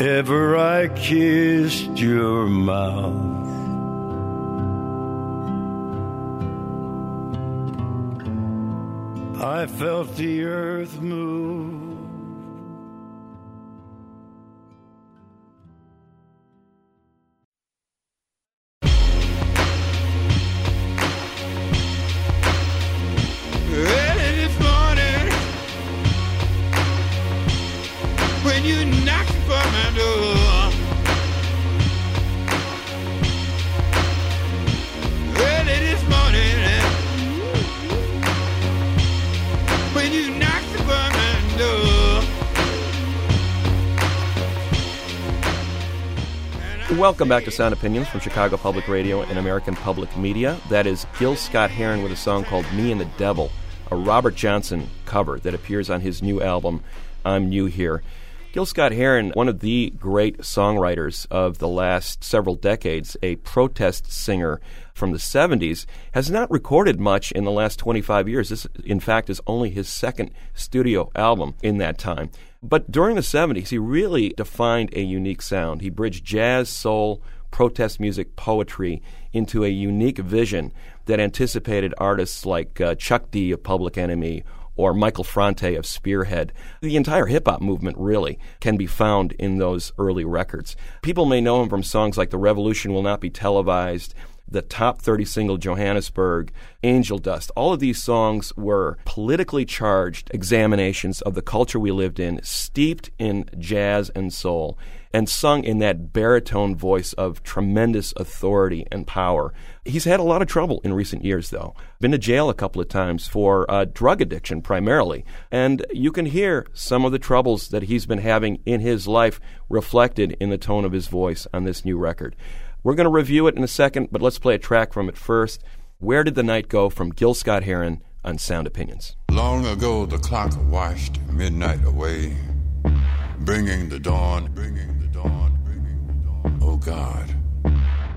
ever I kissed your mouth. I felt the earth move. Welcome back to Sound Opinions from Chicago Public Radio and American Public Media. That is Gil Scott Heron with a song called Me and the Devil, a Robert Johnson cover that appears on his new album, I'm New Here. Gil Scott Heron, one of the great songwriters of the last several decades, a protest singer from the 70s, has not recorded much in the last 25 years. This, in fact, is only his second studio album in that time. But during the 70s, he really defined a unique sound. He bridged jazz, soul, protest music, poetry into a unique vision that anticipated artists like uh, Chuck D of Public Enemy or Michael Franti of Spearhead. The entire hip hop movement really can be found in those early records. People may know him from songs like The Revolution Will Not Be Televised, the top 30 single Johannesburg, Angel Dust. All of these songs were politically charged examinations of the culture we lived in, steeped in jazz and soul, and sung in that baritone voice of tremendous authority and power. He's had a lot of trouble in recent years, though. Been to jail a couple of times for uh, drug addiction, primarily. And you can hear some of the troubles that he's been having in his life reflected in the tone of his voice on this new record. We're going to review it in a second, but let's play a track from it first. Where Did the Night Go from Gil Scott Heron on Sound Opinions. Long ago, the clock washed midnight away, bringing the dawn, bringing the dawn, bringing the dawn. Oh God,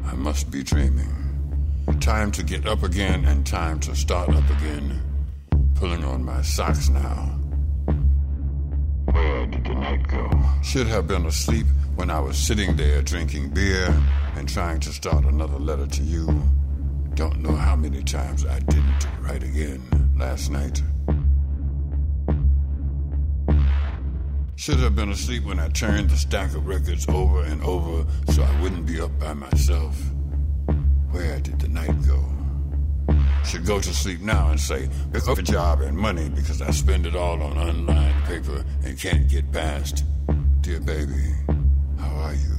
I must be dreaming. Time to get up again and time to start up again. Pulling on my socks now. Where did the night go? Should have been asleep when I was sitting there drinking beer and trying to start another letter to you. Don't know how many times I didn't write again last night. Should have been asleep when I turned the stack of records over and over so I wouldn't be up by myself. Where did the night go? Should go to sleep now and say, pick up a job and money because I spend it all on unlined paper and can't get past. Dear baby, how are you?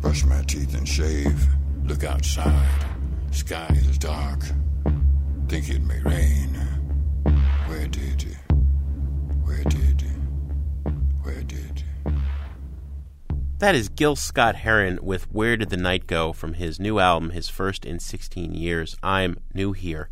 Brush my teeth and shave. Look outside. Sky is dark. Think it may rain. Where did you? Where did you? Where did? That is Gil Scott Heron with Where Did the Night Go from his new album, his first in 16 years, I'm New Here.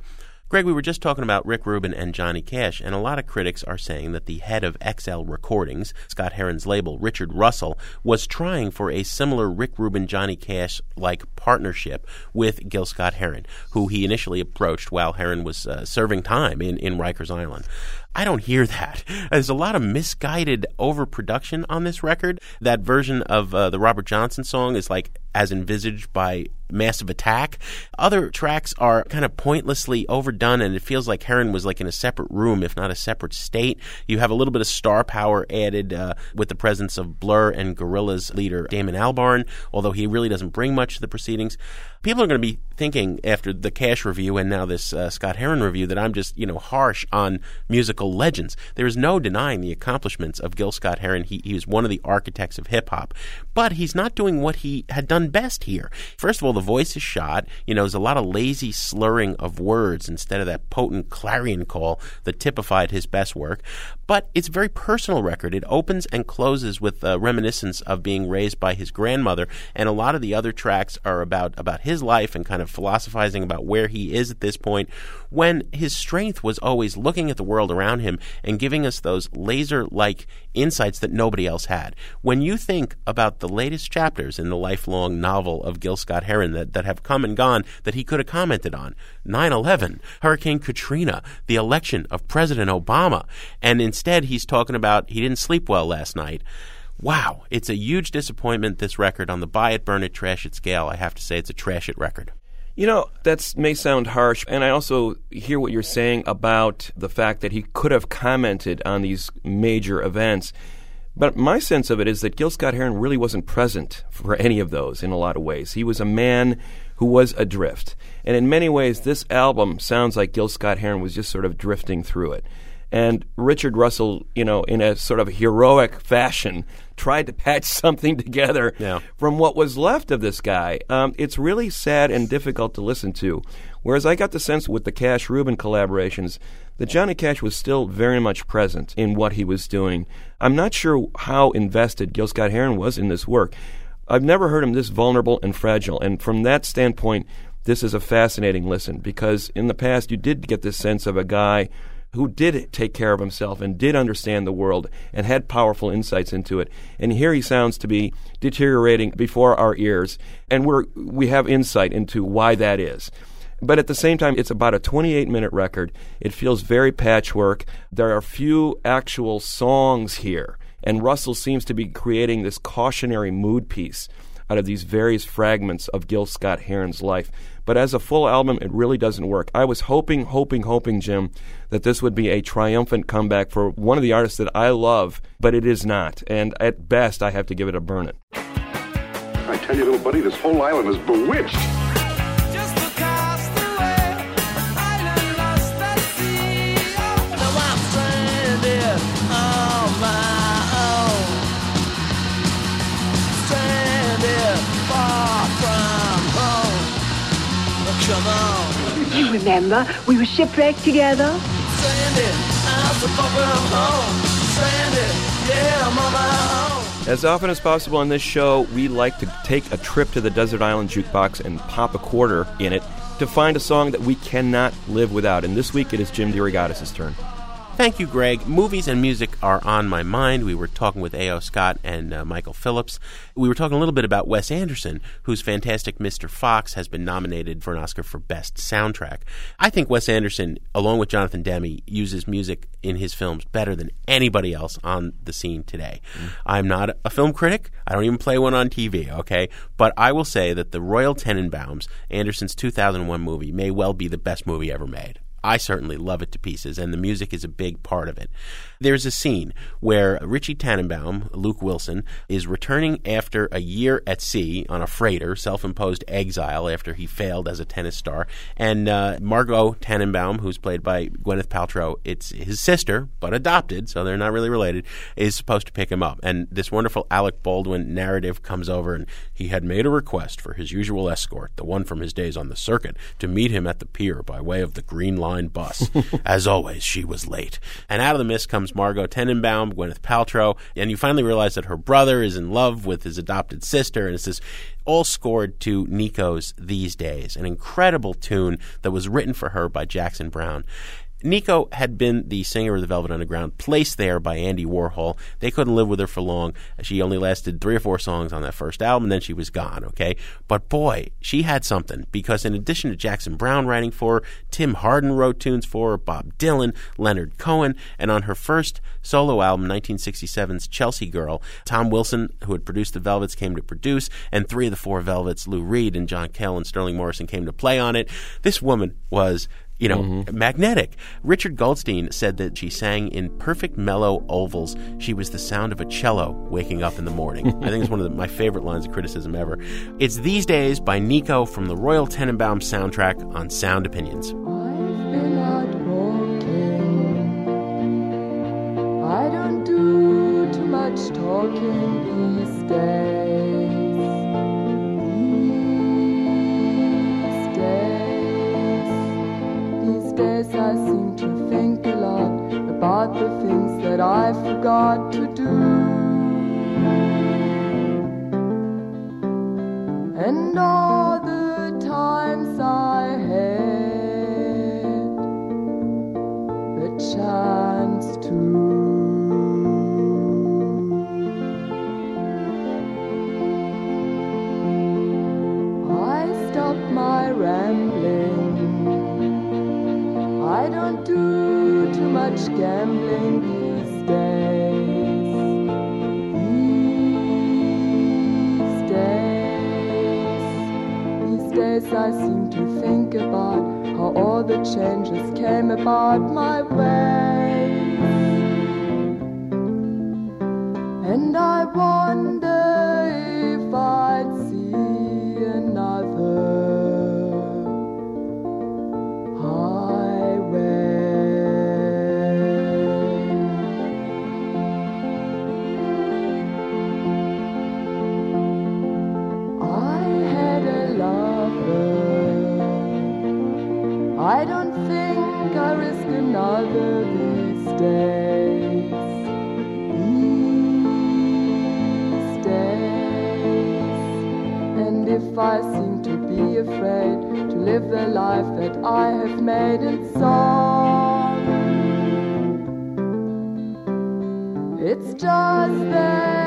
Greg, we were just talking about Rick Rubin and Johnny Cash, and a lot of critics are saying that the head of XL Recordings, Scott Heron's label, Richard Russell, was trying for a similar Rick Rubin Johnny Cash like partnership with Gil Scott Heron, who he initially approached while Heron was uh, serving time in, in Rikers Island. I don't hear that. There's a lot of misguided overproduction on this record. That version of uh, the Robert Johnson song is like as envisaged by Massive Attack. Other tracks are kind of pointlessly overdone, and it feels like Heron was like in a separate room, if not a separate state. You have a little bit of star power added uh, with the presence of Blur and Gorillaz leader Damon Albarn, although he really doesn't bring much to the proceedings. People are going to be thinking after the Cash review and now this uh, Scott Heron review that I'm just, you know, harsh on musical legends. There is no denying the accomplishments of Gil Scott Heron. He, he is one of the architects of hip hop, but he's not doing what he had done best here. First of all, the voice is shot. You know, there's a lot of lazy slurring of words instead of that potent clarion call that typified his best work. But it's a very personal record. It opens and closes with a reminiscence of being raised by his grandmother, and a lot of the other tracks are about about his life and kind of philosophizing about where he is at this point. When his strength was always looking at the world around him and giving us those laser-like insights that nobody else had. When you think about the latest chapters in the lifelong novel of Gil Scott Heron that, that have come and gone that he could have commented on 9 11, Hurricane Katrina, the election of President Obama, and instead he's talking about he didn't sleep well last night. Wow, it's a huge disappointment, this record, on the buy it, burn it, trash it scale. I have to say it's a trash it record. You know, that may sound harsh, and I also hear what you're saying about the fact that he could have commented on these major events. But my sense of it is that Gil Scott Heron really wasn't present for any of those in a lot of ways. He was a man who was adrift. And in many ways, this album sounds like Gil Scott Heron was just sort of drifting through it. And Richard Russell, you know, in a sort of heroic fashion, tried to patch something together Yeah. from what was left of this guy. Um, it's really sad and difficult to listen to. Whereas I got the sense with the Cash Rubin collaborations that Johnny Cash was still very much present in what he was doing. I'm not sure how invested Gil Scott Heron was in this work. I've never heard him this vulnerable and fragile, and from that standpoint, this is a fascinating listen because in the past you did get this sense of a guy who did take care of himself and did understand the world and had powerful insights into it. And here he sounds to be deteriorating before our ears, and we're we have insight into why that is. But at the same time, it's about a 28 minute record. It feels very patchwork. There are few actual songs here. And Russell seems to be creating this cautionary mood piece out of these various fragments of Gil Scott Heron's life. But as a full album, it really doesn't work. I was hoping, hoping, hoping, Jim, that this would be a triumphant comeback for one of the artists that I love, but it is not. And at best, I have to give it a burn it. I tell you, little buddy, this whole island is bewitched. Come on. You remember, we were shipwrecked together. Stranded, I'm so far from home. Stranded, yeah, I'm on my own. As often as possible on this show, we like to take a trip to the Desert Island Jukebox and pop a quarter in it to find a song that we cannot live without. And this week it is Jim DeRogatis' turn. Thank you, Greg. Movies and music are on my mind. We were talking with A.O. Scott and uh, Michael Phillips. We were talking a little bit about Wes Anderson, whose fantastic Mr. Fox has been nominated for an Oscar for Best Soundtrack. I think Wes Anderson, along with Jonathan Demme, uses music in his films better than anybody else on the scene today. I'm not a film critic. I don't even play one on TV, okay? But I will say that The Royal Tenenbaums, Anderson's 2001 movie, may well be the best movie ever made. I certainly love it to pieces, and the music is a big part of it. There's a scene where Richie Tenenbaum, Luke Wilson, is returning after a year at sea on a freighter, self imposed exile after he failed as a tennis star. And uh, Margot Tenenbaum, who's played by Gwyneth Paltrow, it's his sister, but adopted, so they're not really related, is supposed to pick him up. And this wonderful Alec Baldwin narrative comes over, and he had made a request for his usual escort, the one from his days on the circuit, to meet him at the pier by way of the Green Line bus. As always, she was late. And out of the mist comes Margot Tenenbaum, Gwyneth Paltrow, and you finally realize that her brother is in love with his adopted sister, and it's this all scored to Nico's These Days, an incredible tune that was written for her by Jackson Browne. Nico had been the singer of the Velvet Underground, placed there by Andy Warhol. They couldn't live with her for long. She only lasted three or four songs on that first album, and then she was gone, okay? But boy, she had something, because in addition to Jackson Browne writing for her, Tim Hardin wrote tunes for her, Bob Dylan, Leonard Cohen, and on her first solo album, 1967's Chelsea Girl, Tom Wilson, who had produced the Velvets, came to produce, and three of the four Velvets, Lou Reed and John Cale and Sterling Morrison, came to play on it. This woman was you know, mm-hmm. magnetic. Richard Goldstein said that she sang in perfect mellow ovals. She was the sound of a cello waking up in the morning. I think it's one of the, my favorite lines of criticism ever. It's These Days by Nico from the Royal Tenenbaum soundtrack on Sound Opinions. been heartbroken. Days I seem to think a lot about the things that I forgot to do. And all the times I had the chance to. Much gambling these days. These days, these days I seem to think about how all the changes came about my way. And I wonder if I'd I seem to be afraid to live the life that I have made in song, it's just that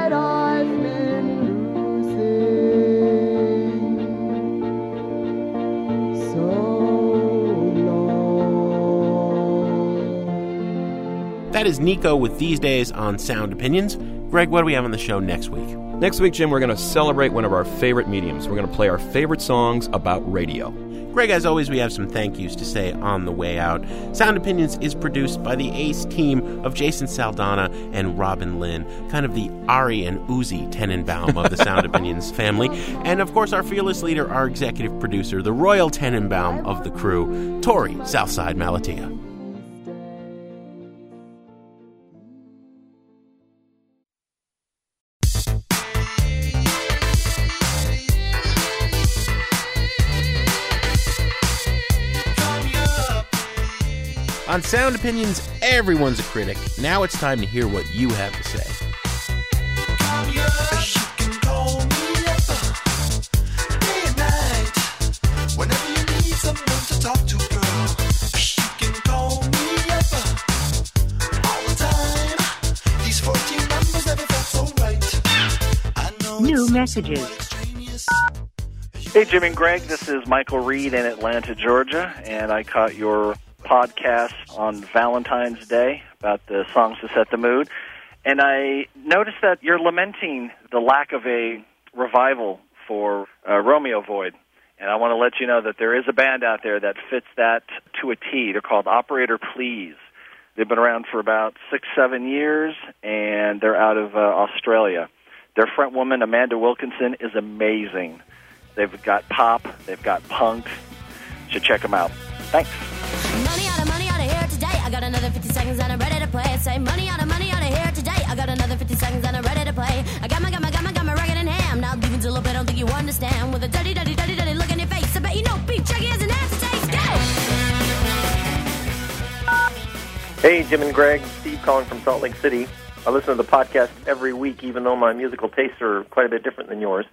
That is Nico with These Days on Sound Opinions. Greg, what do we have on the show next week? Next week, Jim, we're going to celebrate one of our favorite mediums. We're going to play our favorite songs about radio. Greg, as always, we have some thank yous to say on the way out. Sound Opinions is produced by the ace team of Jason Saldanha and Robin Lynn, kind of the Ari and Uzi Tenenbaum of the Sound Opinions family. And of course, our fearless leader, our executive producer, the Royal Tenenbaum of the crew, Torey Southside Malatia. Sound Opinions, everyone's a critic. Now it's time to hear what you have to say. New messages. Hey, Jim and Greg, this is Michael Reed in Atlanta, Georgia, and I caught your podcast on Valentine's Day about the songs to set the mood. And I noticed that you're lamenting the lack of a revival for uh, Romeo Void. And I want to let you know that there is a band out there that fits that to a T. They're called Operator Please. They've been around for about six, seven years, and they're out of uh, Australia. Their front woman, Amanda Wilkinson, is amazing. They've got pop, they've got punk. Should check them out. Thanks. Money out of money out of here today. I got another 50 seconds and I'm ready to play. Say money out of money out of here today. I got another 50 seconds and I'm ready to play. I got my, got my, got my, got my record in ham. Now leaving till I don't think you understand. With a dirty, dirty, dirty, dirty look in your face. I bet you know beef jerky has an aftertaste. Go! Hey, Jim and Greg. Steve calling from Salt Lake City. I listen to the podcast every week, even though my musical tastes are quite a bit different than yours.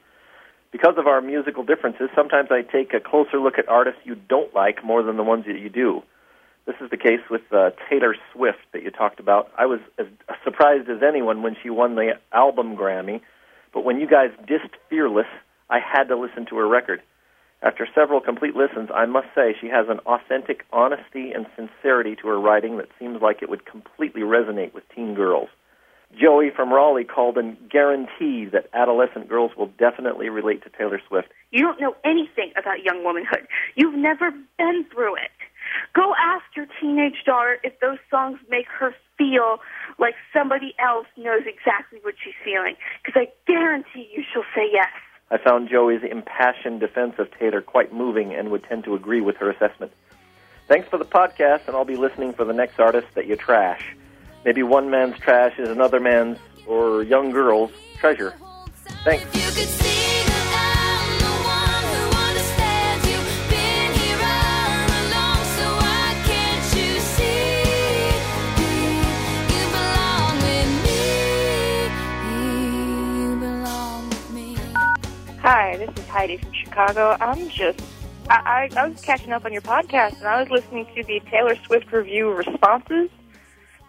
Because of our musical differences, sometimes I take a closer look at artists you don't like more than the ones that you do. This is the case with uh, Taylor Swift that you talked about. I was as surprised as anyone when she won the album Grammy, but when you guys dissed Fearless, I had to listen to her record. After several complete listens, I must say she has an authentic honesty and sincerity to her writing that seems like it would completely resonate with teen girls. Joey from Raleigh called and guaranteed that adolescent girls will definitely relate to Taylor Swift. You don't know anything about young womanhood. You've never been through it. Go ask your teenage daughter if those songs make her feel like somebody else knows exactly what she's feeling. Because I guarantee you she'll say yes. I found Joey's impassioned defense of Taylor quite moving and would tend to agree with her assessment. Thanks for the podcast, and I'll be listening for the next artist that you trash. Maybe one man's trash is another man's or young girl's treasure. Thanks. Hi, this is Heidi from Chicago. I'm just, I, I, I was catching up on your podcast and I was listening to the Taylor Swift review responses.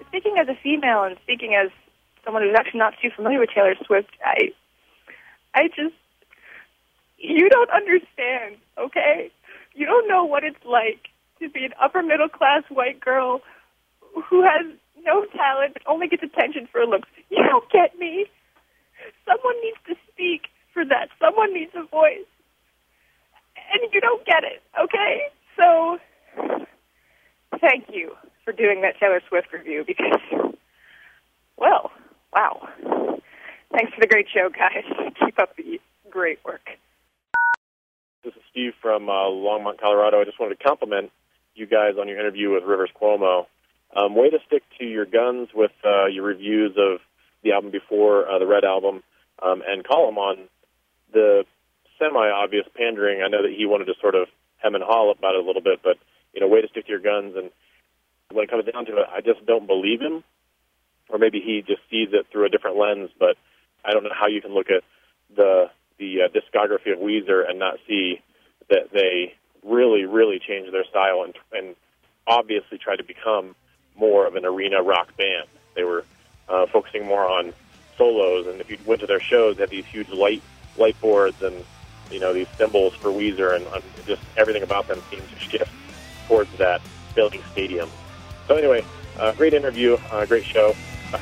Speaking as a female and speaking as someone who's actually not too familiar with Taylor Swift, I, I just, you don't understand, okay? You don't know what it's like to be an upper middle class white girl who has no talent, but only gets attention for looks. You don't get me. Someone needs to speak for that. Someone needs a voice. And you don't get it, okay? So, thank you for doing that Taylor Swift review because, well, wow. Thanks for the great show, guys. Keep up the great work. This is Steve from uh, Longmont, Colorado. I just wanted to compliment you guys on your interview with Rivers Cuomo. Um, way to stick to your guns with uh, your reviews of the album before uh, the Red album, um, and call him on the semi-obvious pandering. I know that he wanted to sort of hem and haw about it a little bit, but you know, way to stick to your guns. And when it comes down to it, I just don't believe him, or maybe he just sees it through a different lens. But I don't know how you can look at the the uh, discography of Weezer and not see that they really, really changed their style and and obviously tried to become more of an arena rock band. They were uh, focusing more on solos, and if you went to their shows, they had these huge light light boards and you know these symbols for Weezer, and just everything about them seems to shift towards that building stadium. So anyway, uh, great interview, uh, great show. Bye.